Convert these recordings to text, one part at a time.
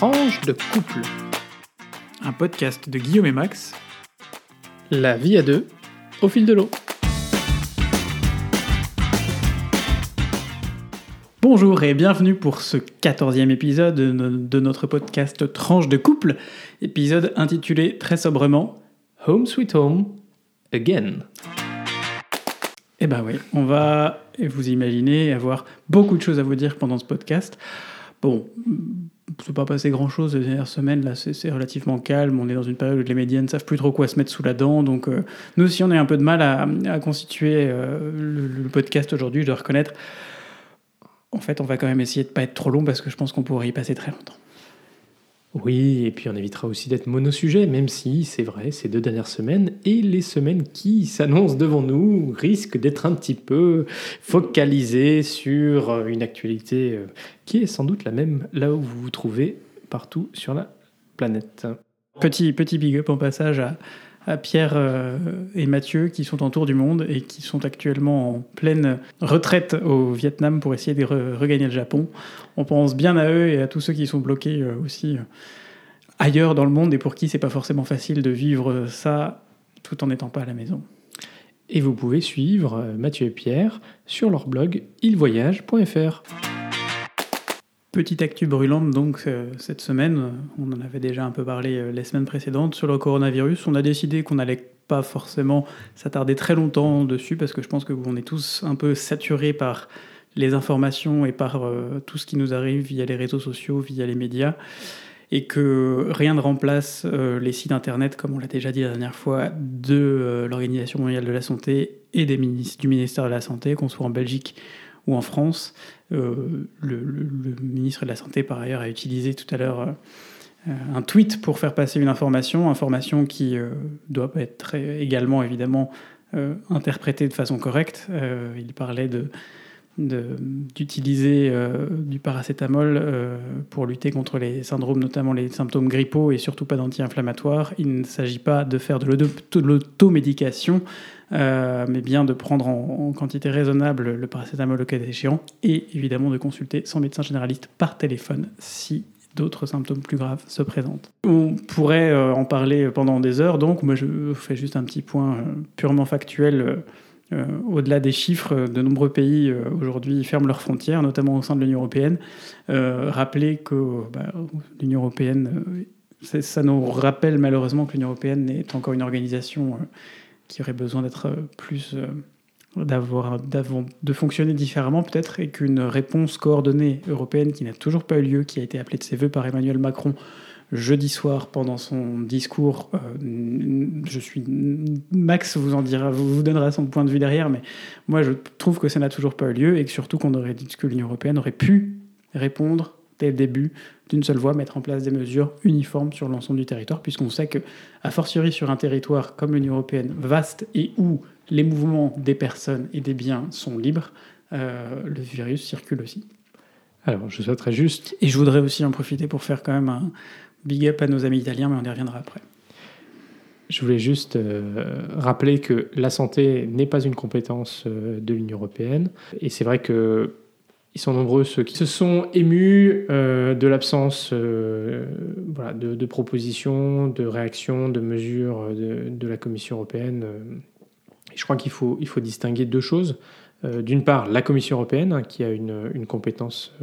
Tranche de couple. Un podcast de Guillaume et Max. La vie à deux, au fil de l'eau. Bonjour et bienvenue pour ce quatorzième épisode de notre podcast Tranche de couple, épisode intitulé très sobrement Home Sweet Home Again. Eh ben oui, on va, vous imaginez, avoir beaucoup de choses à vous dire pendant ce podcast. Bon, c'est pas passé grand chose les dernières semaines, là c'est relativement calme, on est dans une période où les médias ne savent plus trop quoi se mettre sous la dent, donc euh, nous aussi on a un peu de mal à, constituer euh, le, podcast aujourd'hui, je dois reconnaître. En fait, on va quand même essayer de pas être trop long parce que je pense qu'on pourrait y passer très longtemps. Oui, et puis on évitera aussi d'être monosujet, même si c'est vrai, ces deux dernières semaines et les semaines qui s'annoncent devant nous risquent d'être un petit peu focalisées sur une actualité euh, qui est sans doute la même là où vous vous trouvez partout sur la planète. Petit, petit big up en passage à, à Pierre euh, et Mathieu qui sont en tour du monde et qui sont actuellement en pleine retraite au Vietnam pour essayer de regagner le Japon. On pense bien à eux et à tous ceux qui sont bloqués euh, aussi euh, ailleurs dans le monde et pour qui c'est pas forcément facile de vivre ça tout en n'étant pas à la maison. Et vous pouvez suivre Mathieu et Pierre sur leur blog ilvoyage.fr. Petite actu brûlante donc euh, cette semaine, on en avait déjà un peu parlé euh, les semaines précédentes sur le coronavirus. On a décidé qu'on n'allait pas forcément s'attarder très longtemps dessus parce que je pense que on est tous un peu saturés par les informations et par euh, tout ce qui nous arrive via les réseaux sociaux, via les médias, et que rien ne remplace les sites internet, comme on l'a déjà dit la dernière fois, de l'Organisation mondiale de la santé et des ministres, du ministère de la Santé, qu'on soit en Belgique ou en France. Euh, le, ministre de la Santé, par ailleurs, a utilisé tout à l'heure euh, un tweet pour faire passer une information, information qui euh, doit être également, évidemment, interprétée de façon correcte. il parlait de d'utiliser du paracétamol pour lutter contre les syndromes, notamment les symptômes grippaux et surtout pas d'anti-inflammatoires. Il ne s'agit pas de faire de l'automédication, euh, mais bien de prendre en, quantité raisonnable le paracétamol au cas échéant, et évidemment de consulter son médecin généraliste par téléphone si d'autres symptômes plus graves se présentent. On pourrait euh, en parler pendant des heures, donc moi je fais juste un petit point euh, purement factuel. Au-delà des chiffres, de nombreux pays aujourd'hui ferment leurs frontières, notamment au sein de l'Union européenne. rappeler que bah, l'Union européenne, ça nous rappelle malheureusement que l'Union européenne est encore une organisation qui aurait besoin d'être euh, plus euh, d'avoir de fonctionner différemment peut-être et qu'une réponse coordonnée européenne qui n'a toujours pas eu lieu, qui a été appelée de ses voeux par Emmanuel Macron jeudi soir pendant son discours. Euh, je suis Max vous en dira, vous, donnera son point de vue derrière, mais moi je trouve que ça n'a toujours pas eu lieu et que surtout qu'on aurait dit que l'Union européenne aurait pu répondre dès le début d'une seule voix, mettre en place des mesures uniformes sur l'ensemble du territoire, puisqu'on sait que, a fortiori sur un territoire comme l'Union européenne, vaste et où les mouvements des personnes et des biens sont libres, euh, le virus circule aussi. Alors, je souhaiterais juste. Et je voudrais aussi en profiter pour faire quand même un big up à nos amis italiens, mais on y reviendra après. Je voulais juste euh, rappeler que la santé n'est pas une compétence euh, de l'Union européenne. Et c'est vrai que ils sont nombreux ceux qui se sont émus euh, de l'absence de, propositions, de réactions, de mesures de, de la Commission européenne. Et je crois qu'il faut, il faut distinguer deux choses. Euh, d'une part, la Commission européenne, hein, qui a une, compétence,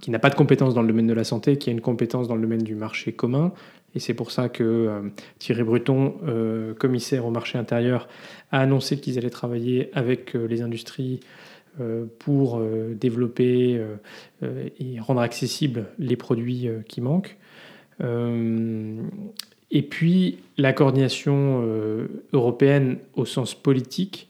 qui n'a pas de compétence dans le domaine de la santé, qui a une compétence dans le domaine du marché commun. Et c'est pour ça que Thierry Breton, commissaire au marché intérieur, a annoncé qu'ils allaient travailler avec les industries euh, pour euh, développer euh, et rendre accessibles les produits qui manquent. et puis la coordination européenne au sens politique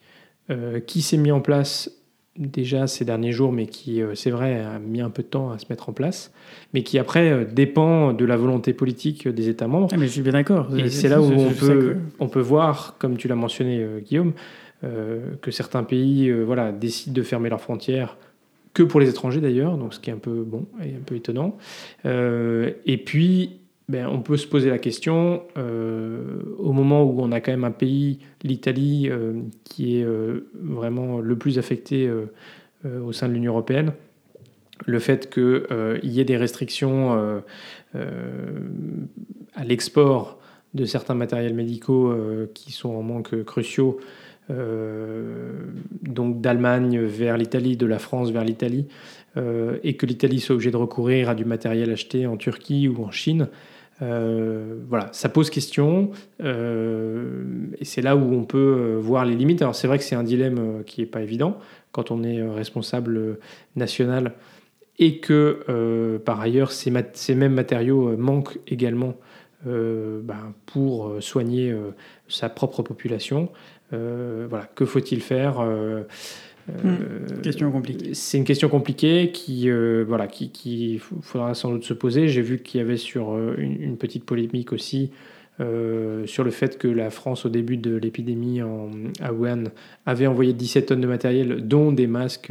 qui s'est mis en place déjà ces derniers jours, mais qui, c'est vrai, a mis un peu de temps à se mettre en place, mais qui après dépend de la volonté politique des États membres. Ah, mais je suis bien d'accord. Et c'est là où on peut, on peut voir, comme tu l'as mentionné, Guillaume, euh, que certains pays euh, voilà, décident de fermer leurs frontières que pour les étrangers d'ailleurs, donc ce qui est un peu bon et un peu étonnant. Euh, et puis, ben, on peut se poser la question, au moment où on a quand même un pays, l'Italie, qui est vraiment le plus affecté au sein de l'Union européenne, le fait qu'il y ait des restrictions à l'export de certains matériels médicaux qui sont en manque cruciaux, donc d'Allemagne vers l'Italie, de la France vers l'Italie, et que l'Italie soit obligée de recourir à du matériel acheté en Turquie ou en Chine, euh, voilà, ça pose question euh, et c'est là où on peut euh, voir les limites. Alors c'est vrai que c'est un dilemme qui n'est pas évident quand on est responsable national et que par ailleurs ces, mêmes matériaux manquent également ben, pour soigner sa propre population. voilà, que faut-il faire Hmm. question compliquée. C'est une question compliquée qui, euh, voilà, qui, qui, faudra sans doute se poser. J'ai vu qu'il y avait sur euh, une, petite polémique aussi euh, sur le fait que la France, au début de l'épidémie à Wuhan, avait envoyé 17 tonnes de matériel, dont des masques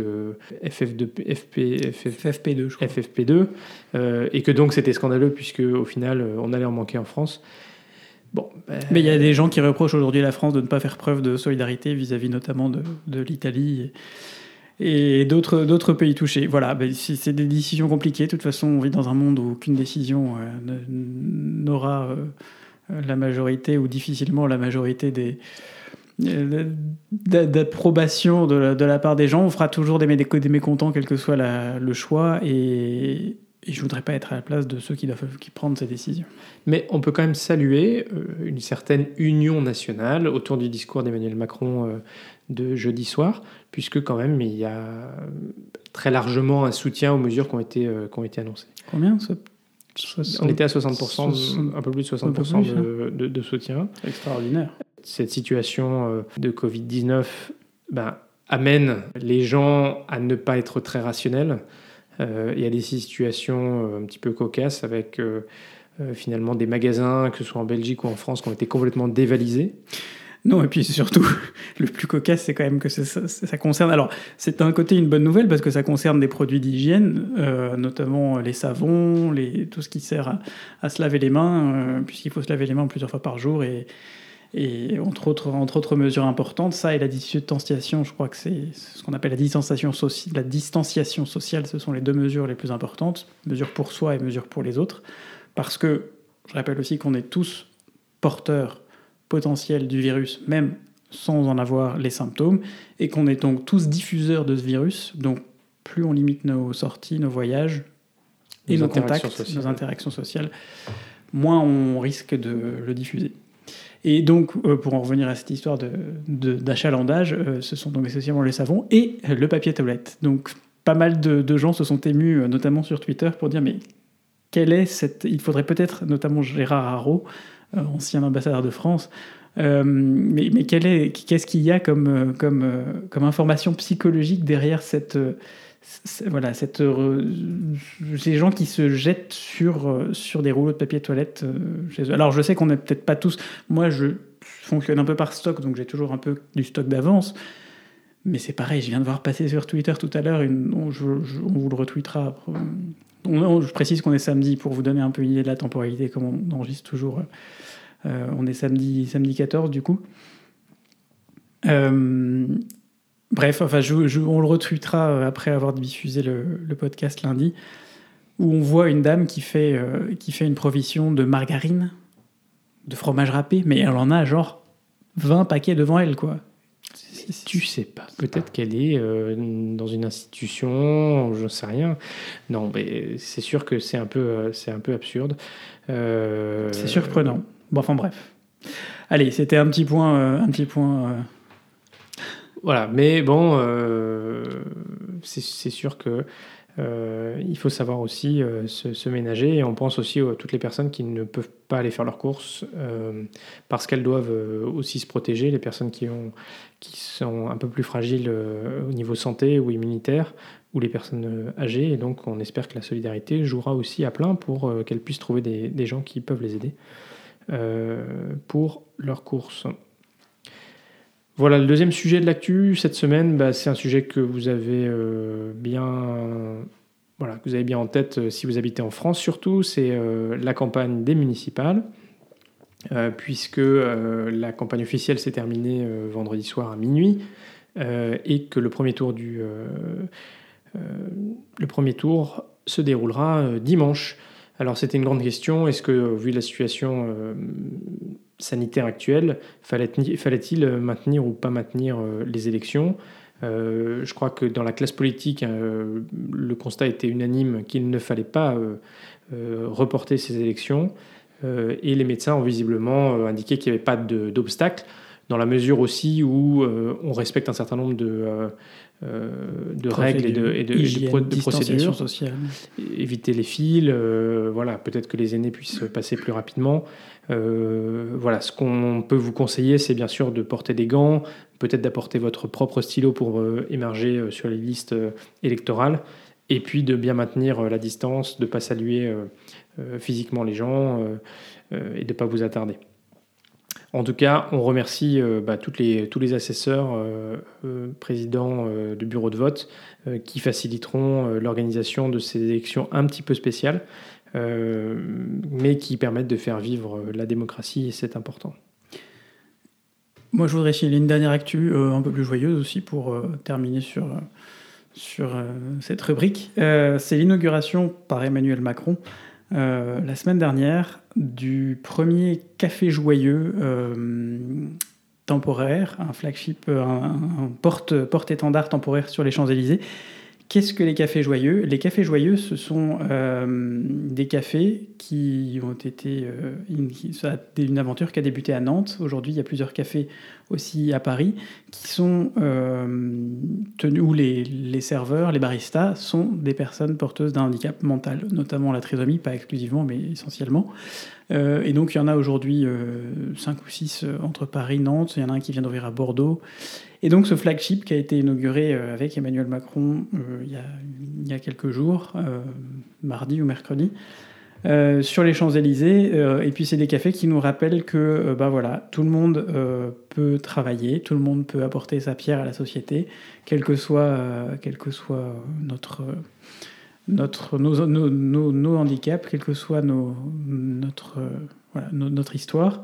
FF2, FP, FFP2, je crois. FFP2, et que donc c'était scandaleux puisque au final on allait en manquer en France. Bon, ben, Mais il y a des gens qui reprochent aujourd'hui la France de ne pas faire preuve de solidarité vis-à-vis notamment de, de l'Italie et, d'autres, d'autres pays touchés. Voilà, ben, c'est des décisions compliquées. De toute façon, on vit dans un monde où aucune décision euh, n'aura euh, la majorité ou difficilement la majorité des euh, d'approbation de, la part des gens. On fera toujours des, des mécontents, quel que soit le choix. Et, et je voudrais pas être à la place de ceux qui doivent qui prendre ces décisions. Mais on peut quand même saluer euh, une certaine union nationale autour du discours d'Emmanuel Macron euh, de jeudi soir, puisque quand même il y a très largement un soutien aux mesures qui ont été, euh, qui ont été annoncées. Combien? On était à 60%, un peu plus de 60% hein. de, de, soutien. Extraordinaire. Cette situation de Covid-19 ben, amène les gens à ne pas être très rationnels. Euh, il y a des situations euh, un petit peu cocasses avec euh, finalement des magasins, que ce soit en Belgique ou en France, qui ont été complètement dévalisés. Non, et puis surtout, le plus cocasse, c'est quand même que ça, concerne. Alors, c'est d'un côté une bonne nouvelle parce que ça concerne des produits d'hygiène, notamment les savons, les, tout ce qui sert à, se laver les mains, puisqu'il faut se laver les mains plusieurs fois par jour et entre autres, entre autres mesures importantes, ça et la distanciation, je crois que c'est ce qu'on appelle la distanciation, la distanciation sociale, ce sont les deux mesures les plus importantes, mesures pour soi et mesures pour les autres, parce que je rappelle aussi qu'on est tous porteurs potentiels du virus, même sans en avoir les symptômes, et qu'on est donc tous diffuseurs de ce virus, donc plus on limite nos sorties, nos voyages et nos, contacts, nos interactions sociales, moins on risque de le diffuser. Et donc, euh, pour en revenir à cette histoire d'achalandage, de, euh, ce sont donc essentiellement les savons et le papier toilette. Donc, pas mal de, gens se sont émus, euh, notamment sur Twitter, pour dire mais quelle est cette. Il faudrait peut-être, notamment Gérard Haro, ancien ambassadeur de France, mais, qu'est-ce qu'il y a comme, comme, comme information psychologique derrière cette voilà, euh, ces gens qui se jettent sur, euh, sur des rouleaux de papier toilette euh, chez eux. Alors je sais qu'on n'est peut-être pas tous. Moi, je fonctionne un peu par stock, donc j'ai toujours un peu du stock d'avance. Mais c'est pareil, je viens de voir passer sur Twitter tout à l'heure, on, vous le retweetera. je précise qu'on est samedi pour vous donner un peu une idée de la temporalité, comme on enregistre toujours. on est samedi, samedi 14 du coup. Bref, enfin, on le retweetera euh, après avoir diffusé le, podcast lundi, où on voit une dame qui fait, euh, qui fait une provision de margarine, de fromage râpé, mais elle en a genre 20 paquets devant elle, quoi. Tu sais pas. Peut-être qu'elle est euh, dans une institution, je ne sais rien. Non, mais c'est sûr que c'est un peu, c'est un peu absurde. C'est surprenant. Bon, enfin bref. Allez, c'était un petit point, un petit point voilà, mais bon, euh, c'est sûr que euh, il faut savoir aussi euh, se, ménager et on pense aussi à toutes les personnes qui ne peuvent pas aller faire leurs courses parce qu'elles doivent aussi se protéger, les personnes qui, ont, qui sont un peu plus fragiles au niveau santé ou immunitaire ou les personnes âgées et donc on espère que la solidarité jouera aussi à plein pour qu'elles puissent trouver des, des, gens qui peuvent les aider pour leurs courses. Voilà, le deuxième sujet de l'actu cette semaine, bah, c'est un sujet que vous avez euh, bien, en tête euh, si vous habitez en France surtout, c'est euh, la campagne des municipales, puisque la campagne officielle s'est terminée vendredi soir à minuit et que le premier tour du le premier tour se déroulera dimanche. Alors c'était une grande question. Est-ce que, vu la situation sanitaire actuelle, fallait-il maintenir ou pas maintenir les élections? Je crois que dans la classe politique, le constat était unanime qu'il ne fallait pas reporter ces élections. et les médecins ont visiblement indiqué qu'il n'y avait pas d'obstacle dans la mesure aussi où euh, on respecte un certain nombre de, euh, euh, de règles et de, et de, procédures. Sociale. Éviter les fils, voilà, peut-être que les aînés puissent passer plus rapidement. voilà, ce qu'on peut vous conseiller, c'est bien sûr de porter des gants, peut-être d'apporter votre propre stylo pour émerger sur les listes électorales, et puis de bien maintenir la distance, de ne pas saluer physiquement les gens et de ne pas vous attarder. En tout cas, on remercie euh, bah, tous les assesseurs, euh, euh, présidents du bureau de vote, qui faciliteront l'organisation de ces élections un petit peu spéciales, mais qui permettent de faire vivre la démocratie, et c'est important. Moi, je voudrais signaler une dernière actu un peu plus joyeuse aussi pour terminer sur cette rubrique. c'est l'inauguration par Emmanuel Macron la semaine dernière du premier café joyeux euh, temporaire, un flagship, euh, un, porte, porte-étendard temporaire sur les Champs-Élysées. Qu'est-ce que les cafés joyeux? Les cafés joyeux, ce sont euh, des cafés qui ont été. une, une aventure qui a débuté à Nantes. Aujourd'hui, il y a plusieurs cafés aussi à Paris qui sont tenus, où les, les, serveurs, les baristas, sont des personnes porteuses d'un handicap mental, notamment la trisomie, pas exclusivement, mais essentiellement. Euh, et donc il y en a aujourd'hui 5 euh, ou 6 euh, entre Paris Nantes, il y en a un qui vient d'ouvrir à Bordeaux. Et donc ce flagship qui a été inauguré avec Emmanuel Macron il y, a, il, y a, quelques jours, mardi ou mercredi, sur les Champs-Élysées. et puis c'est des cafés qui nous rappellent que bah voilà, tout le monde peut travailler, tout le monde peut apporter sa pierre à la société, quel que soit, quel que soit notre notre, nos, nos, nos, handicaps, quelle que soit notre, voilà, notre histoire.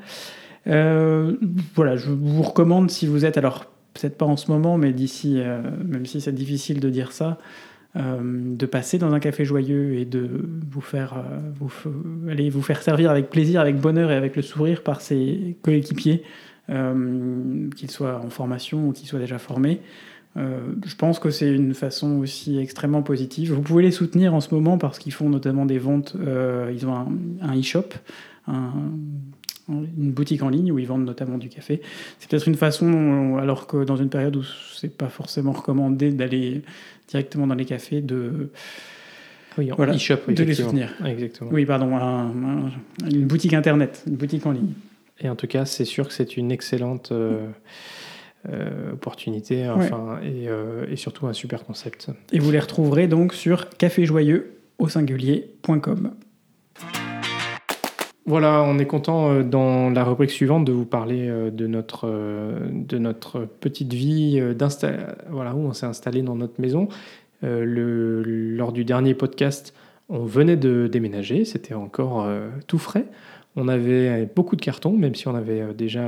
Euh, voilà, je vous recommande si vous êtes, alors peut-être pas en ce moment, mais d'ici, euh, même si c'est difficile de dire ça, euh, de passer dans un café joyeux et de vous faire, vous, allez vous faire servir avec plaisir, avec bonheur et avec le sourire par ses coéquipiers, qu'ils soient en formation ou qu'ils soient déjà formés. Euh, je pense que c'est une façon aussi extrêmement positive. Vous pouvez les soutenir en ce moment parce qu'ils font notamment des ventes. Euh, ils ont un, e-shop, une boutique en ligne où ils vendent notamment du café. C'est peut-être une façon, alors que dans une période où c'est pas forcément recommandé d'aller directement dans les cafés, de oui, e-shop, de les soutenir. Exactement. Oui, pardon, une boutique internet, une boutique en ligne. Et en tout cas, c'est sûr que c'est une excellente. Euh, euh, opportunité enfin, euh, et, surtout un super concept. Et vous les retrouverez donc sur caféjoyeux au singulier.com. Voilà, on est content euh, dans la rubrique suivante de vous parler de notre, de notre petite vie, voilà, où on s'est installé dans notre maison. Le, lors du dernier podcast, on venait de déménager, c'était encore tout frais. On avait beaucoup de cartons, même si on avait déjà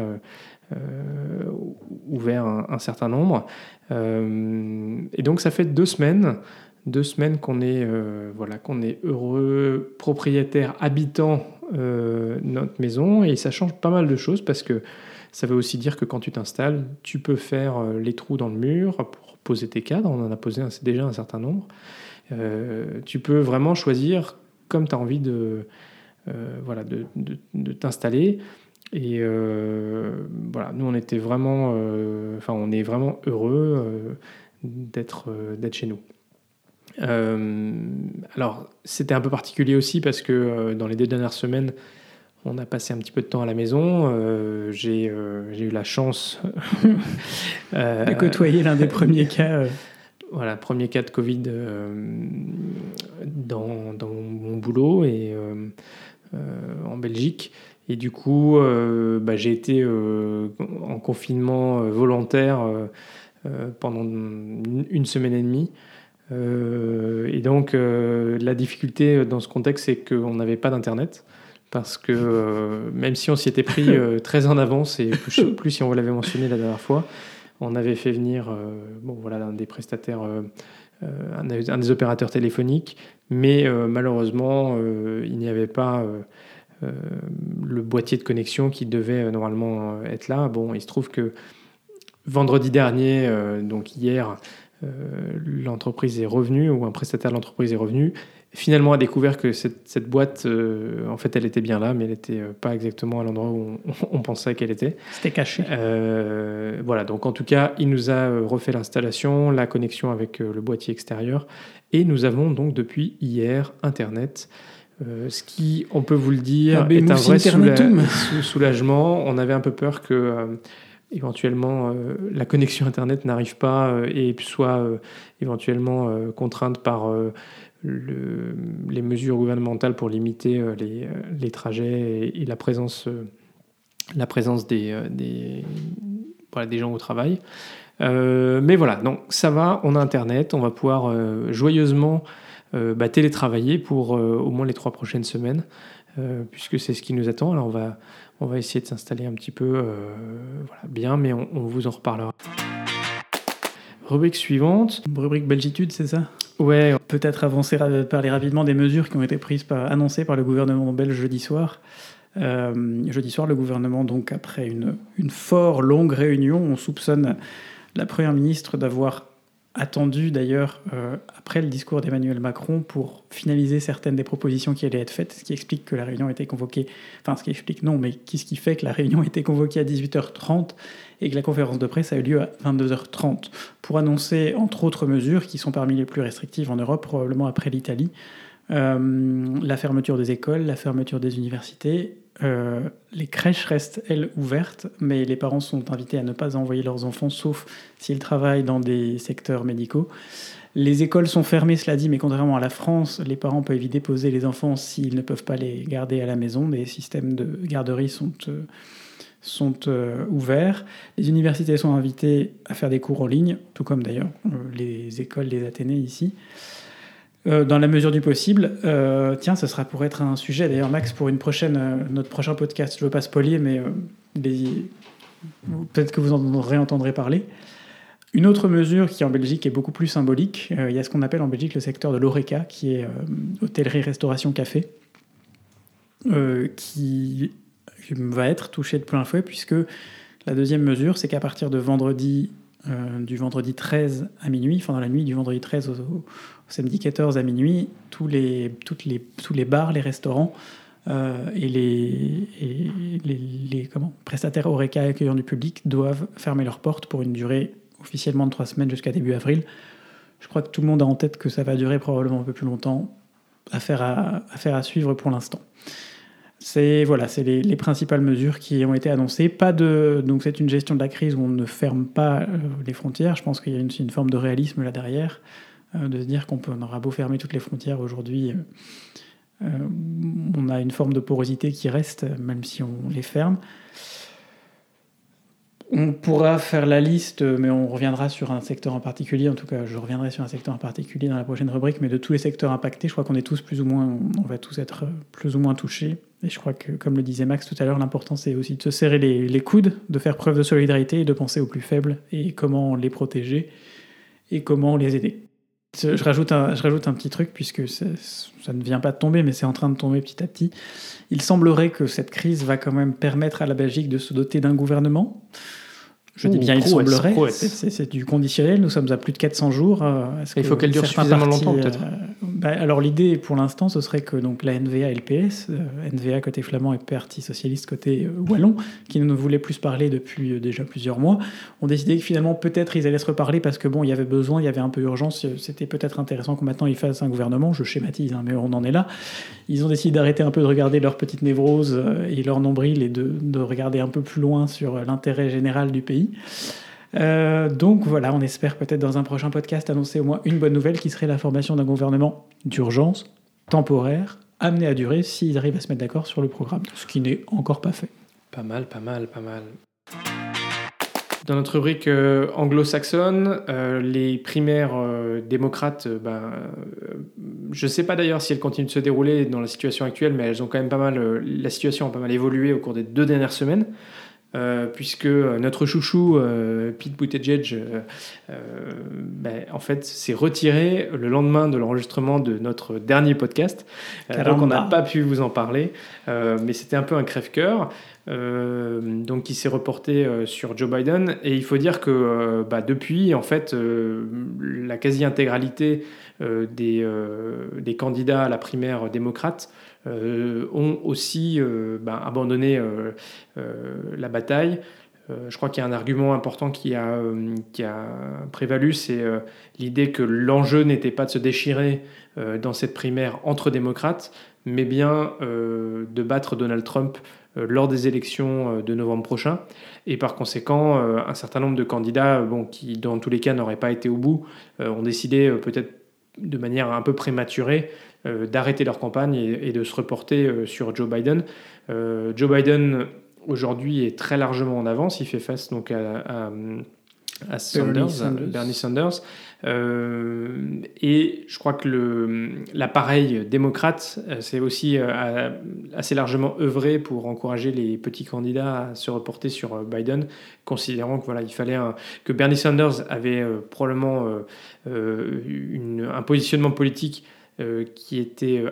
ouvert un, certain nombre. Euh, et donc ça fait deux semaines deux semaines qu'on est, euh, voilà, qu'on est heureux propriétaire, habitant notre maison, et ça change pas mal de choses parce que ça veut aussi dire que quand tu t'installes, tu peux faire les trous dans le mur pour poser tes cadres, on en a posé déjà un certain nombre. tu peux vraiment choisir comme tu as envie de, voilà, de t'installer. Et euh, voilà, nous on était vraiment, euh, enfin on est vraiment heureux euh, d'être d'être chez nous. alors c'était un peu particulier aussi parce que dans les deux dernières semaines, on a passé un petit peu de temps à la maison. j'ai eu la chance de côtoyer l'un des premiers cas. Voilà, premier cas de Covid dans, dans, mon boulot et en Belgique. Et du coup, euh, bah, j'ai été euh, en confinement euh, volontaire pendant une semaine et demie. et donc, la difficulté dans ce contexte, c'est qu'on n'avait pas d'Internet. Parce que même si on s'y était pris très en avance, et plus, si on l'avait mentionné la dernière fois, on avait fait venir bon, voilà, un des prestataires un, des opérateurs téléphoniques, mais malheureusement, il n'y avait pas le boîtier de connexion qui devait normalement être là. Bon, il se trouve que vendredi dernier, donc hier, l'entreprise est revenue, ou un prestataire de l'entreprise est revenu, finalement a découvert que cette, cette boîte, euh, en fait, elle était bien là, mais elle n'était euh, pas exactement à l'endroit où on, pensait qu'elle était. C'était caché. Euh, voilà, donc en tout cas, il nous a refait l'installation, la connexion avec le boîtier extérieur, et nous avons donc depuis hier Internet. Ce qui, on peut vous le dire, est un vrai soulagement. On avait un peu peur que éventuellement la connexion Internet n'arrive pas et soit éventuellement contrainte par le, les mesures gouvernementales pour limiter euh, les, euh, les trajets et, la présence, euh, la présence des, des, voilà, des gens au travail. mais voilà, donc ça va, on a Internet, on va pouvoir joyeusement bah, télétravailler pour au moins les trois prochaines semaines, puisque c'est ce qui nous attend. Alors on va, on va essayer de s'installer un petit peu voilà, bien, mais on, on vous en reparlera. Rubrique suivante. Rubrique Belgitude, c'est ça? Ouais. Peut-être avancer, parler rapidement des mesures qui ont été prises, par, annoncées par le gouvernement belge jeudi soir. Euh, jeudi soir, le gouvernement, donc après une, une fort longue réunion, on soupçonne la première ministre d'avoir attendu d'ailleurs euh, après le discours d'Emmanuel Macron pour finaliser certaines des propositions qui allaient être faites, ce qui explique que la réunion été convoquée, enfin ce qui explique non, mais ce qui fait que la réunion été convoquée à 18h30 et que la conférence de presse a eu lieu à 22h30 pour annoncer entre autres mesures qui sont parmi les plus restrictives en Europe, probablement après l'Italie, euh, la fermeture des écoles, la fermeture des universités euh, les crèches restent, elles, ouvertes, mais les parents sont invités à ne pas envoyer leurs enfants, sauf s'ils travaillent dans des secteurs médicaux. Les écoles sont fermées, cela dit, mais contrairement à la France, les parents peuvent y déposer les enfants s'ils ne peuvent pas les garder à la maison. Des systèmes de garderie sont, euh, sont euh, ouverts. Les universités sont invitées à faire des cours en ligne, tout comme d'ailleurs les écoles, les Athénées ici. Euh, dans la mesure du possible. Euh, tiens, ce sera pour être un sujet, d'ailleurs, Max, pour une prochaine, euh, notre prochain podcast. Je ne veux pas spoiler, mais peut-être que vous en réentendrez parler. Une autre mesure qui en Belgique est beaucoup plus symbolique, il y a ce qu'on appelle en Belgique le secteur de l'ORECA, qui est hôtellerie, restauration, café, qui va être touché de plein fouet, puisque la deuxième mesure, c'est qu'à partir de vendredi, du vendredi 13 à minuit, enfin dans la nuit du vendredi 13 au, samedi 14 à minuit, tous les, les, tous les bars, les restaurants euh, et, les, les, comment, prestataires Oreca accueillant du public doivent fermer leurs portes pour une durée officiellement de trois semaines jusqu'à début avril. Je crois que tout le monde a en tête que ça va durer probablement un peu plus longtemps. À, affaire à suivre pour l'instant. C'est voilà, c'est les, principales mesures qui ont été annoncées. Pas de donc c'est une gestion de la crise où on ne ferme pas euh, les frontières. Je pense qu'il y a une, une, forme de réalisme là derrière. Euh, de se dire qu'on aura beau fermer toutes les frontières aujourd'hui, euh, on a une forme de porosité qui reste, même si on les ferme. On pourra faire la liste, mais on reviendra sur un secteur en particulier. En tout cas, je reviendrai sur un secteur en particulier dans la prochaine rubrique. Mais de tous les secteurs impactés, je crois qu'on est tous plus ou moins, on va tous être plus ou moins touchés. Et je crois que, comme le disait Max tout à l'heure, l'important c'est aussi de se serrer les, les, coudes, de faire preuve de solidarité et de penser aux plus faibles et comment les protéger et comment les aider. Je rajoute, un, je rajoute un petit truc, puisque ça ne vient pas de tomber, mais c'est en train de tomber petit à petit. Il semblerait que cette crise va quand même permettre à la Belgique de se doter d'un gouvernement. Je dis bien, il semblerait. C'est du conditionnel. Nous sommes à plus de 400 jours. Euh, il faut qu'elle dure suffisamment longtemps, peut-être. Euh, bah, alors, l'idée pour l'instant, ce serait que donc, la NVA et le PS, euh, NVA côté flamand et Parti socialiste côté wallon, qui ne voulaient plus se parler depuis déjà plusieurs mois, ont décidé que finalement, peut-être ils allaient se reparler parce que bon, il y avait besoin, il y avait un peu urgence. C'était peut-être intéressant que maintenant ils fassent un gouvernement. Je schématise, hein, mais on en est là. Ils ont décidé d'arrêter un peu de regarder leur petite névrose et leur nombril et de, de regarder un peu plus loin sur l'intérêt général du pays. Euh, donc voilà, on espère peut-être dans un prochain podcast annoncer au moins une bonne nouvelle qui serait la formation d'un gouvernement d'urgence, temporaire, amené à durer s'ils arrivent à se mettre d'accord sur le programme, ce qui n'est encore pas fait. Pas mal, pas mal, pas mal. Dans notre rubrique euh, anglo-saxonne, euh, les primaires démocrates, ben, je ne sais pas d'ailleurs si elles continuent de se dérouler dans la situation actuelle, mais elles ont quand même pas mal, la situation a pas mal évolué au cours des deux dernières semaines. Euh, puisque notre chouchou euh, Pete Buttigieg, ben, en fait, s'est retiré le lendemain de l'enregistrement de notre dernier podcast. donc, on n'a pas pu vous en parler, mais c'était un peu un crève-cœur. donc, il s'est reporté sur Joe Biden, et il faut dire que bah, depuis, en fait, la quasi-intégralité des, des candidats à la primaire démocrate euh, ont aussi euh, ben, abandonné euh, la bataille. je crois qu'il y a un argument important qui a, qui a prévalu, c'est l'idée que l'enjeu n'était pas de se déchirer dans cette primaire entre démocrates, mais bien de battre Donald Trump lors des élections de novembre prochain. Et par conséquent, un certain nombre de candidats, bon, qui dans tous les cas n'auraient pas été au bout, ont décidé peut-être de manière un peu prématurée euh, d'arrêter leur campagne et, de se reporter euh, sur Joe Biden. Euh, Joe Biden aujourd'hui est très largement en avance. Il fait face donc à, Bernie Sanders. et je crois que l'appareil démocrate s'est aussi assez largement œuvré pour encourager les petits candidats à se reporter sur Biden, considérant que voilà, il fallait que Bernie Sanders avait probablement un positionnement politique euh, qui, était, euh,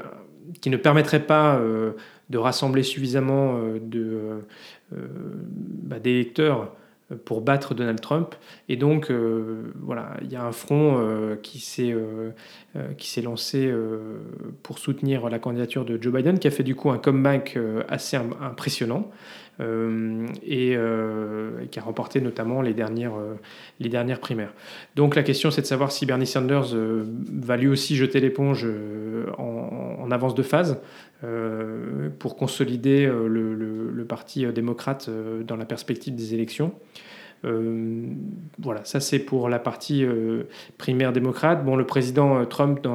qui ne permettrait pas euh, de rassembler suffisamment de, bah, d'électeurs pour battre Donald Trump. Et donc, voilà, il y a un front qui s'est lancé pour soutenir la candidature de Joe Biden, qui a fait du coup un comeback assez impressionnant. Euh, euh, et, qui a remporté notamment les dernières, euh, les dernières primaires. Donc la question c'est de savoir si Bernie Sanders va lui aussi jeter l'éponge en, avance de phase pour consolider le, parti démocrate dans la perspective des élections. voilà, ça c'est pour la partie primaire démocrate. Bon, le président Trump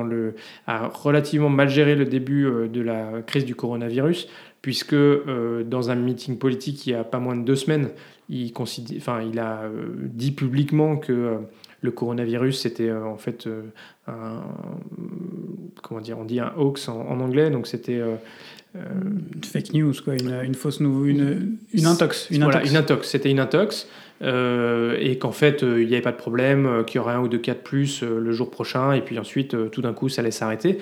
a relativement mal géré le début de la crise du coronavirus puisque euh, dans un meeting politique il y a pas moins de deux semaines, il, enfin, il a euh, dit publiquement que euh, le coronavirus c'était en fait un comment dire on dit un hoax en, anglais donc c'était une fake news quoi une, fausse une, une intox une voilà, une intox c'était une intox et qu'en fait il n'y avait pas de problème qu'il y aurait un ou deux cas de plus le jour prochain et puis ensuite tout d'un coup ça allait s'arrêter.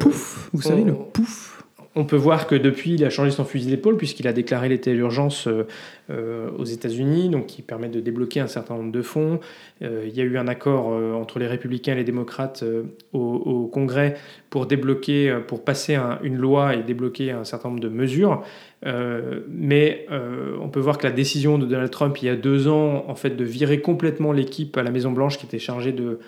Pouf vous savez le pouf on peut voir que depuis, il a changé son fusil d'épaule puisqu'il a déclaré l'état d'urgence euh, euh, aux États-Unis, donc qui permet de débloquer un certain nombre de fonds. Euh, il y a eu un accord entre les républicains et les démocrates au, Congrès pour débloquer, pour passer une loi et débloquer un certain nombre de mesures. mais on peut voir que la décision de Donald Trump il y a deux ans, en fait, de virer complètement l'équipe à la Maison Blanche qui était chargée de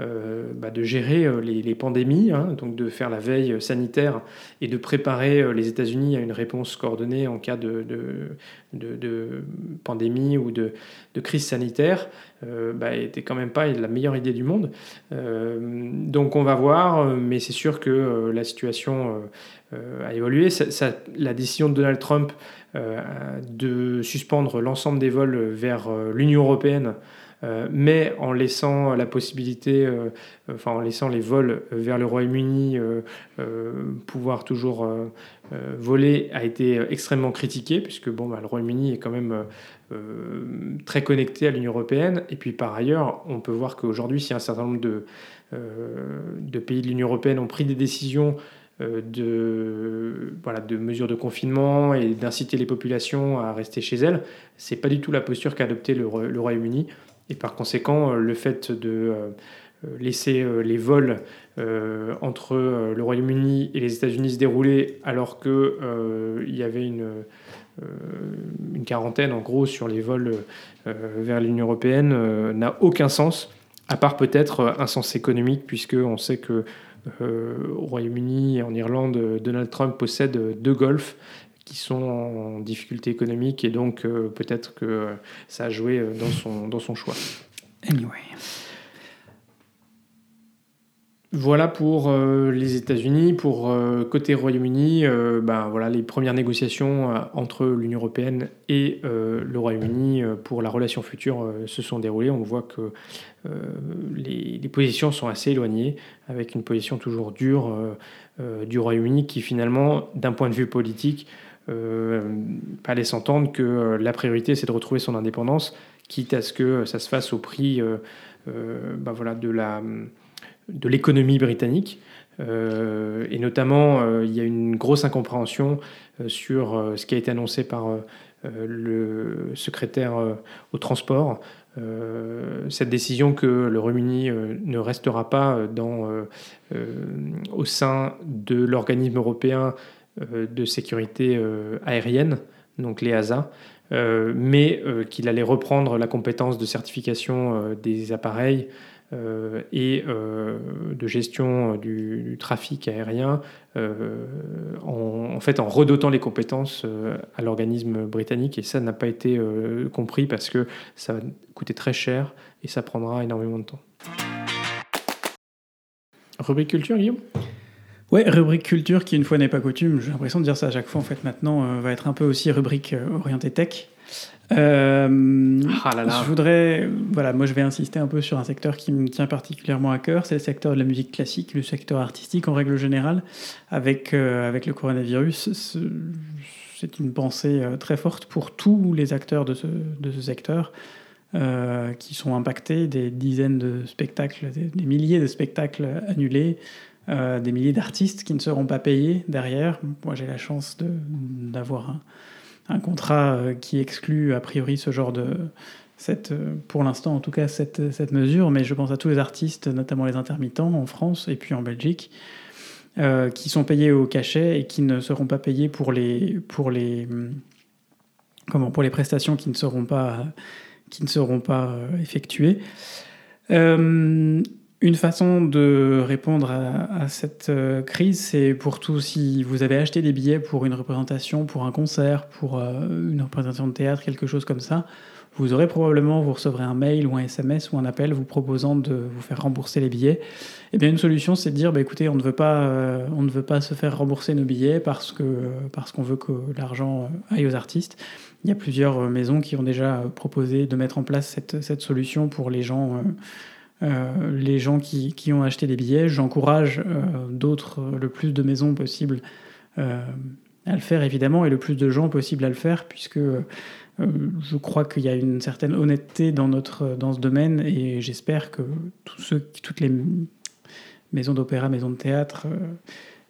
euh, bah, de gérer euh, les, pandémies, hein, donc de faire la veille sanitaire et de préparer euh, les États-Unis à une réponse coordonnée en cas de, pandémie ou de, crise sanitaire, bah, était quand même pas la meilleure idée du monde. donc on va voir, mais c'est sûr que la situation a évolué. la décision de Donald Trump de suspendre l'ensemble des vols vers l'Union européenne euh, mais en laissant la possibilité, euh, enfin en laissant les vols vers le Royaume-Uni euh, pouvoir toujours voler, a été extrêmement critiqué, puisque bon, bah, le Royaume-Uni est quand même très connecté à l'Union européenne. Et puis par ailleurs, on peut voir qu'aujourd'hui, si un certain nombre de, pays de l'Union européenne ont pris des décisions de, voilà, de mesures de confinement et d'inciter les populations à rester chez elles. C'est pas du tout la posture qu'a adopté le, le Royaume-Uni. Et par conséquent, euh, le fait de euh, laisser euh, les vols entre le Royaume-Uni et les États-Unis se dérouler alors qu'il y avait une, quarantaine en gros sur les vols vers l'Union européenne n'a aucun sens, à part peut-être un sens économique, puisqu'on sait que au Royaume-Uni et en Irlande, Donald Trump possède deux golfs qui sont en difficulté économique et donc euh, peut-être que ça a joué euh, dans son, dans son choix. Anyway. Voilà pour euh, les États-Unis. Pour côté Royaume-Uni, ben, voilà, les premières négociations entre l'Union européenne et le Royaume-Uni pour la relation future se sont déroulées. On voit que les, les, positions sont assez éloignées, avec une position toujours dure du Royaume-Uni qui finalement, d'un point de vue politique, pas laisse entendre que la priorité c'est de retrouver son indépendance, quitte à ce que ça se fasse au prix bah voilà, de la de l'économie britannique. et notamment, il y a une grosse incompréhension sur ce qui a été annoncé par le secrétaire au transport euh, cette décision que le Royaume-Uni euh, ne restera pas dans, euh, au sein de l'organisme européen de sécurité aérienne, donc l'EASA, mais qu'il allait reprendre la compétence de certification des appareils euh, et euh, de gestion du, trafic aérien, euh, en, fait en redotant les compétences à l'organisme britannique. Et ça n'a pas été compris parce que ça va coûter très cher et ça prendra énormément de temps. Rubrique culture, Guillaume? Ouais, rubrique culture qui, une fois n'est pas coutume, j'ai l'impression de dire ça à chaque fois, en fait, maintenant, va être un peu aussi rubrique orientée tech. Euh, ah je voudrais, voilà, moi je vais insister un peu sur un secteur qui me tient particulièrement à cœur, c'est le secteur de la musique classique, le secteur artistique en règle générale. Avec, euh, avec le coronavirus, c'est une pensée euh, très forte pour tous les acteurs de ce, de ce secteur. qui sont impactés, des dizaines de spectacles, des, milliers de spectacles annulés, des milliers d'artistes qui ne seront pas payés derrière. Moi j'ai la chance d'avoir un, contrat euh, qui exclut a priori ce genre de cette, euh, pour l'instant en tout cas cette, cette, mesure, mais je pense à tous les artistes, notamment les intermittents en France et puis en Belgique, euh, qui sont payés au cachet et qui ne seront pas payés pour les, pour les, comment, pour les prestations qui ne seront pas, qui ne seront pas effectuées. Une façon de répondre à, cette euh, crise, c'est pour tout, si vous avez acheté des billets pour une représentation, pour un concert, pour euh, une représentation de théâtre, quelque chose comme ça, vous aurez probablement, vous recevrez un mail ou un SMS ou un appel vous proposant de vous faire rembourser les billets. Eh bien, une solution, c'est de dire, bah, écoutez, on ne veut pas, euh, on ne veut pas se faire rembourser nos billets parce que parce qu'on veut que l'argent aille aux artistes. Il y a plusieurs maisons qui ont déjà proposé de mettre en place cette, cette solution pour les gens. Euh, les gens qui, qui, ont acheté des billets. J'encourage euh, d'autres, euh, le plus de maisons possible à le faire évidemment et le plus de gens possible à le faire puisque je crois qu'il y a une certaine honnêteté dans, notre, ce domaine et j'espère que toutes les maisons d'opéra, maisons de théâtre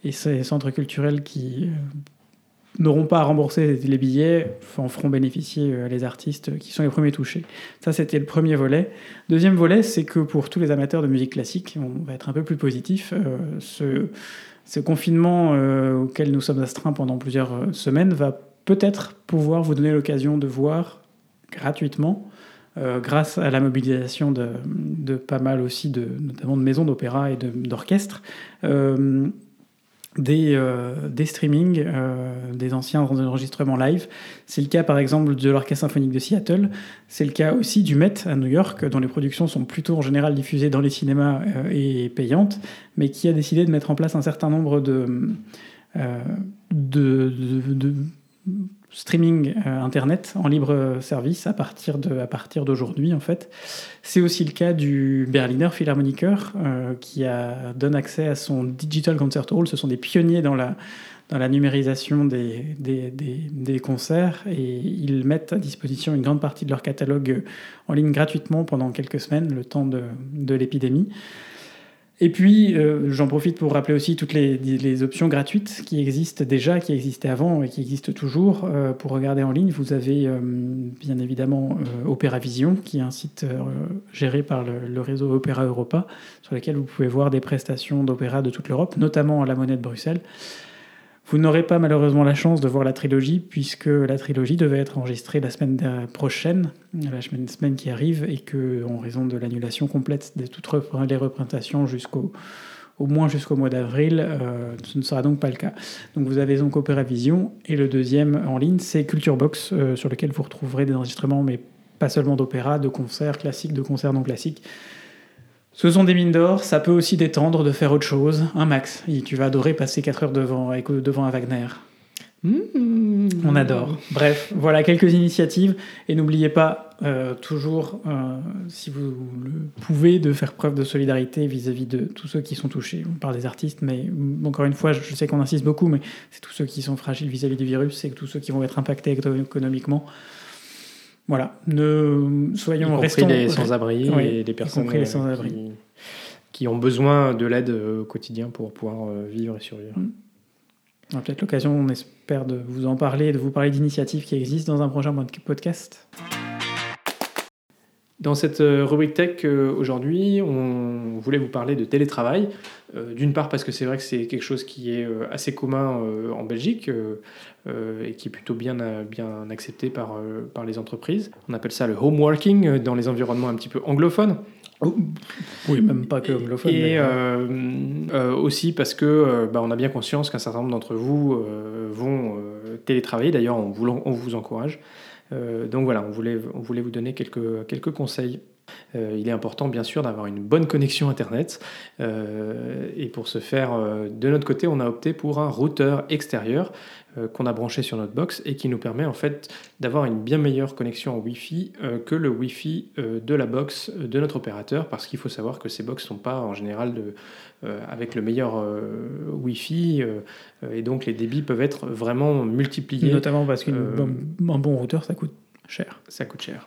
et ces centres culturels qui n'auront pas à rembourser les billets, en feront bénéficier euh, les artistes qui sont les premiers touchés. Ça, c'était le premier volet. Deuxième volet, c'est que pour tous les amateurs de musique classique, on va être un peu plus positif, euh, ce, confinement euh, auquel nous sommes astreints pendant plusieurs semaines va peut-être pouvoir vous donner l'occasion de voir gratuitement, grâce à la mobilisation de, de, pas mal aussi, de, notamment de maisons d'opéra et d'orchestres, des, euh, des streamings, euh, des anciens enregistrements live. C'est le cas par exemple de l'Orchestre symphonique de Seattle. C'est le cas aussi du Met à New York, dont les productions sont plutôt en général diffusées dans les cinémas euh, et payantes, mais qui a décidé de mettre en place un certain nombre de, streaming euh, internet en libre service à partir d'aujourd'hui en fait. C'est aussi le cas du Berliner Philharmoniker euh, qui a, donne accès à son Digital Concert Hall. Ce sont des pionniers dans la dans la numérisation des, des, des, des, concerts et ils mettent à disposition une grande partie de leur catalogue en ligne gratuitement pendant quelques semaines, le temps de, de l'épidémie. Et puis, euh, j'en profite pour rappeler aussi toutes les, options gratuites qui existent déjà, qui existaient avant et qui existent toujours. Euh, pour regarder en ligne, vous avez euh, bien évidemment Opéra Vision, qui est un site géré par le, le, réseau Opéra Europa, sur lequel vous pouvez voir des prestations d'opéra de toute l'Europe, notamment à la Monnaie de Bruxelles. Vous n'aurez pas malheureusement la chance de voir la trilogie, puisque la trilogie devait être enregistrée la semaine prochaine, la semaine, qui arrive, et que, en raison de l'annulation complète de toutes les représentations jusqu'au au moins jusqu'au mois d'avril, euh, ce ne sera donc pas le cas. Donc vous avez donc Opéra Vision, et le deuxième en ligne, c'est Culture Box, euh, sur lequel vous retrouverez des enregistrements, mais pas seulement d'opéra, de concerts classiques, de concerts non classiques, ce sont des mines d'or, ça peut aussi détendre de faire autre chose, un max. Et tu vas adorer passer 4 heures devant, devant un Wagner. Mmh. On adore. Bref, voilà quelques initiatives. Et n'oubliez pas, euh, toujours, euh, si vous le pouvez, de faire preuve de solidarité vis-à-vis de tous ceux qui sont touchés. On parle des artistes, mais mm, encore une fois, je sais qu'on insiste beaucoup, mais c'est tous ceux qui sont fragiles vis-à-vis du virus, c'est tous ceux qui vont être impactés économiquement. Voilà. Ne soyons y compris restons les sans-abri Oui, et les personnes les euh, qui, qui ont besoin de l'aide euh, au quotidien pour pouvoir euh, vivre et survivre. On a peut-être l'occasion, on espère, de vous en parler, de vous parler d'initiatives qui existent dans un prochain pod- podcast. Dans cette euh, rubrique tech euh, aujourd'hui, on voulait vous parler de télétravail. Euh, D'une part parce que c'est vrai que c'est quelque chose qui est assez commun en Belgique et qui est plutôt bien, bien accepté par, par les entreprises. On appelle ça le home working dans les environnements un petit peu anglophones. Oui, même pas que anglophone. Et mais, euh, euh, euh, aussi parce que bah, on a bien conscience qu'un certain nombre d'entre vous euh, vont télétravailler. D'ailleurs, on on vous encourage. Euh, donc voilà, on voulait, on voulait vous donner quelques, quelques conseils. Euh, il est important, bien sûr, d'avoir une bonne connexion Internet. Euh, et pour ce faire, euh, de notre côté, on a opté pour un routeur extérieur qu'on a branché sur notre box et qui nous permet en fait d'avoir une bien meilleure connexion en Wi-Fi que le Wi-Fi de la box de notre opérateur, parce qu'il faut savoir que ces box ne sont pas en général de, avec le meilleur Wi-Fi, et donc les débits peuvent être vraiment multipliés. notamment parce qu'un bon, un bon routeur, ça coûte cher. Ça coûte cher.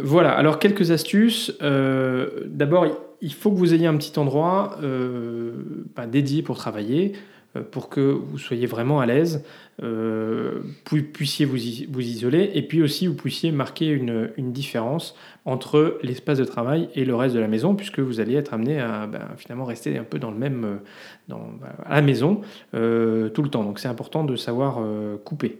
Voilà, alors quelques astuces. Euh, D'abord, il faut que vous ayez un petit endroit euh, bah, dédié pour travailler, euh, pour que vous soyez vraiment à l'aise, pu- puissiez vous, vous isoler, et puis aussi vous puissiez marquer une, différence entre l'espace de travail et le reste de la maison, puisque vous allez être amené à bah, finalement rester un peu dans le même, dans, bah, à la maison tout le temps. Donc c'est important de savoir couper.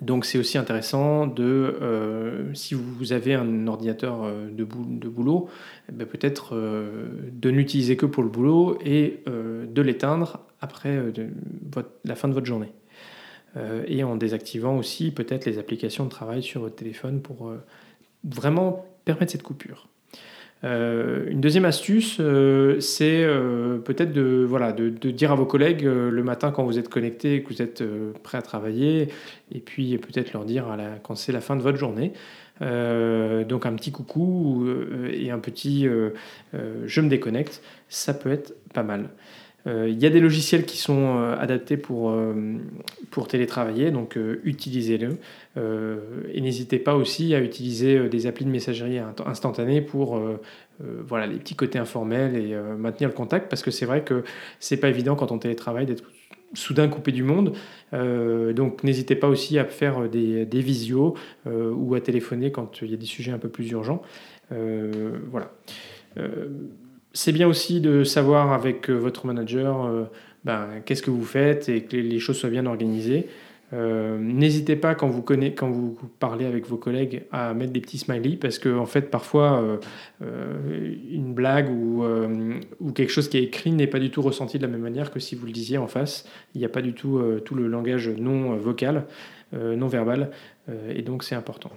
Donc c'est aussi intéressant de, euh, si vous avez un ordinateur euh, de, bou- de boulot, eh ben, peut-être euh, de n'utiliser que pour le boulot et de l'éteindre après la fin de votre journée. Et en désactivant aussi peut-être les applications de travail sur votre téléphone pour vraiment permettre cette coupure. Euh, une deuxième astuce, euh, c'est euh, peut-être de, voilà, de, dire à vos collègues le matin quand vous êtes connecté et que vous êtes prêt à travailler, et puis peut-être leur dire quand c'est la fin de votre journée. Donc un petit coucou et un petit je me déconnecte, ça peut être pas mal. Euh, Il y a des logiciels qui sont euh, adaptés pour, euh, pour télétravailler, donc utilisez-le. Et n'hésitez pas aussi à utiliser des applis de messagerie instantanée pour voilà, les petits côtés informels et maintenir le contact, parce que c'est vrai que c'est pas évident quand on télétravaille d'être soudain coupé du monde. Donc n'hésitez pas aussi à faire des, des visios ou à téléphoner quand il y a des sujets un peu plus urgents. Voilà. C'est bien aussi de savoir avec euh, votre manager euh, ben, qu'est-ce que vous faites et que les- choses soient bien organisées. Euh, N'hésitez pas quand vous, conna- quand vous parlez avec vos collègues à mettre des petits smileys parce que fait parfois une blague ou, quelque chose qui est écrit n'est pas du tout ressenti de la même manière que si vous le disiez en face. Il n'y a pas du tout tout le langage non vocal, non verbal et donc c'est important.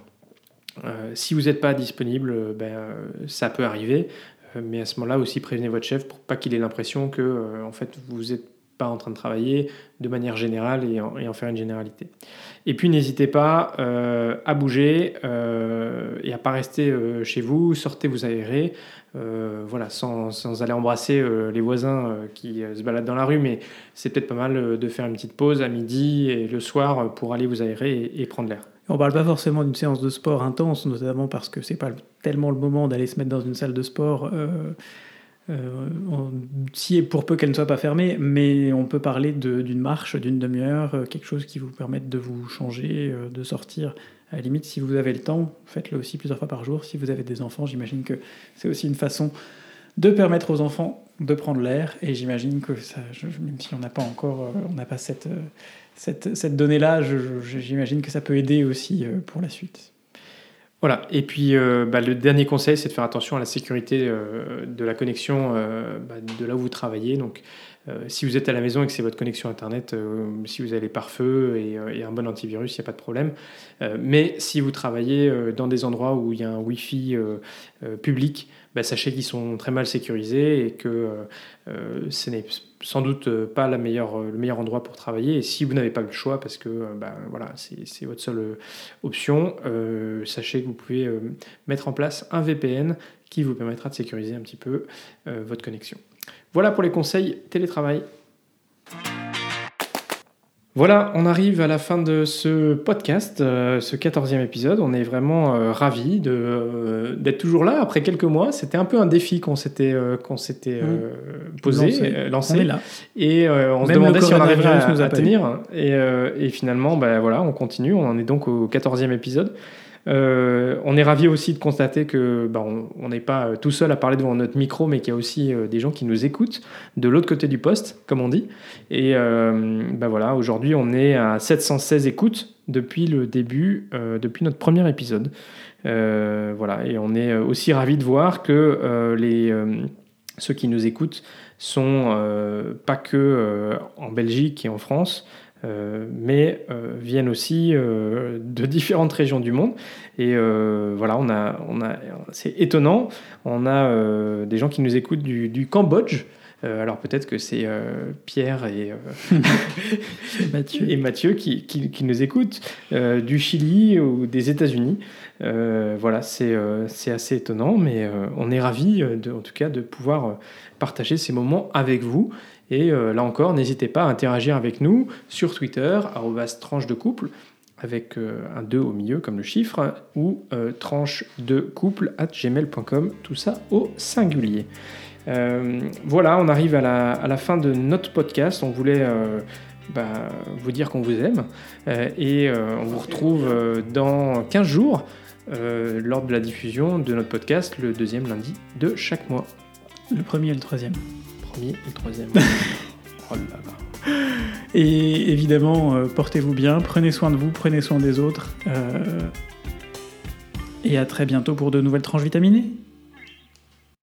Si vous n'êtes pas disponible, ben, ça peut arriver, mais à ce moment-là aussi prévenez votre chef pour pas qu'il ait l'impression que euh, en fait vous n'êtes pas en train de travailler de manière générale et en, faire une généralité. Et puis n'hésitez pas euh, à bouger euh, et à pas rester euh, chez vous, sortez vous aérer, euh, voilà, sans, aller embrasser euh, les voisins euh, qui euh, se baladent dans la rue, mais c'est peut-être pas mal euh, de faire une petite pause à midi et le soir euh, pour aller vous aérer et prendre l'air. On parle pas forcément d'une séance de sport intense, notamment parce que c'est pas tellement le moment d'aller se mettre dans une salle de sport. Euh, euh, si et pour peu qu'elle ne soit pas fermée, mais on peut parler d'une marche d'une demi-heure, euh, quelque chose qui vous permette de vous changer, de sortir. À la limite, si vous avez le temps, faites-le aussi plusieurs fois par jour. Si vous avez des enfants, j'imagine que c'est aussi une façon de permettre aux enfants de prendre l'air. Et j'imagine que même si on n'a pas encore, on n'a pas cette, cette, cette donnée-là, j'imagine que ça peut aider aussi euh, pour la suite. Voilà, et puis euh, bah, le dernier conseil, c'est de faire attention à la sécurité euh, de la connexion bah, de là où vous travaillez. Donc, euh, si vous êtes à la maison et que c'est votre connexion Internet, euh, si vous avez les pare-feux et, euh, et un bon antivirus, il n'y a pas de problème. Mais si vous travaillez dans des endroits où il y a un Wi-Fi public, bah, sachez qu'ils sont très mal sécurisés et que ce n'est sans doute pas le meilleur endroit pour travailler. Et si vous n'avez pas le choix, parce que bah, voilà, c'est votre seule option, sachez que vous pouvez mettre en place un VPN qui vous permettra de sécuriser un petit peu votre connexion. Voilà pour les conseils télétravail. Voilà, on arrive à la fin de ce podcast, euh, ce 14e épisode. On est vraiment euh, ravis euh, d'être toujours là après quelques mois. C'était un peu un défi qu'on s'était qu'on s'était mmh. posé, lancé. On est là. Et on se demandait si on arriverait à, à tenir. Et, et, finalement, ben, voilà, on continue. On en est donc au 14e épisode. Euh, on est ravi aussi de constater que bah, on n'est pas euh, tout seul à parler devant notre micro, mais qu'il y a aussi euh, des gens qui nous écoutent de l'autre côté du poste, comme on dit. Et bah, voilà, aujourd'hui, on est à 716 écoutes depuis le début, depuis notre premier épisode. voilà, et on est aussi ravi de voir que les ceux qui nous écoutent sont pas que en Belgique et en France, euh, mais euh, viennent aussi euh, de différentes régions du monde. Et voilà, on a, on a, c'est étonnant. On a des gens qui nous écoutent du, Cambodge. alors peut-être que c'est Pierre et, Mathieu. et Mathieu qui, qui, nous écoutent, du Chili ou des États-Unis. voilà, c'est c'est assez étonnant, mais on est ravis, de, en tout cas, de pouvoir partager ces moments avec vous. Et euh, là encore, n'hésitez pas à interagir avec nous sur Twitter, tranche de couple, avec euh, un 2 au milieu comme le chiffre, ou euh, tranche de couple at gmail.com, tout ça au singulier. voilà, on arrive à la, fin de notre podcast. On voulait bah, vous dire qu'on vous aime et on vous retrouve dans 15 jours lors de la diffusion de notre podcast le deuxième lundi de chaque mois. Le premier et le troisième et le troisième. oh là là. Et évidemment, euh, portez-vous bien, prenez soin de vous, prenez soin des autres. Euh, et à très bientôt pour de nouvelles tranches vitaminées.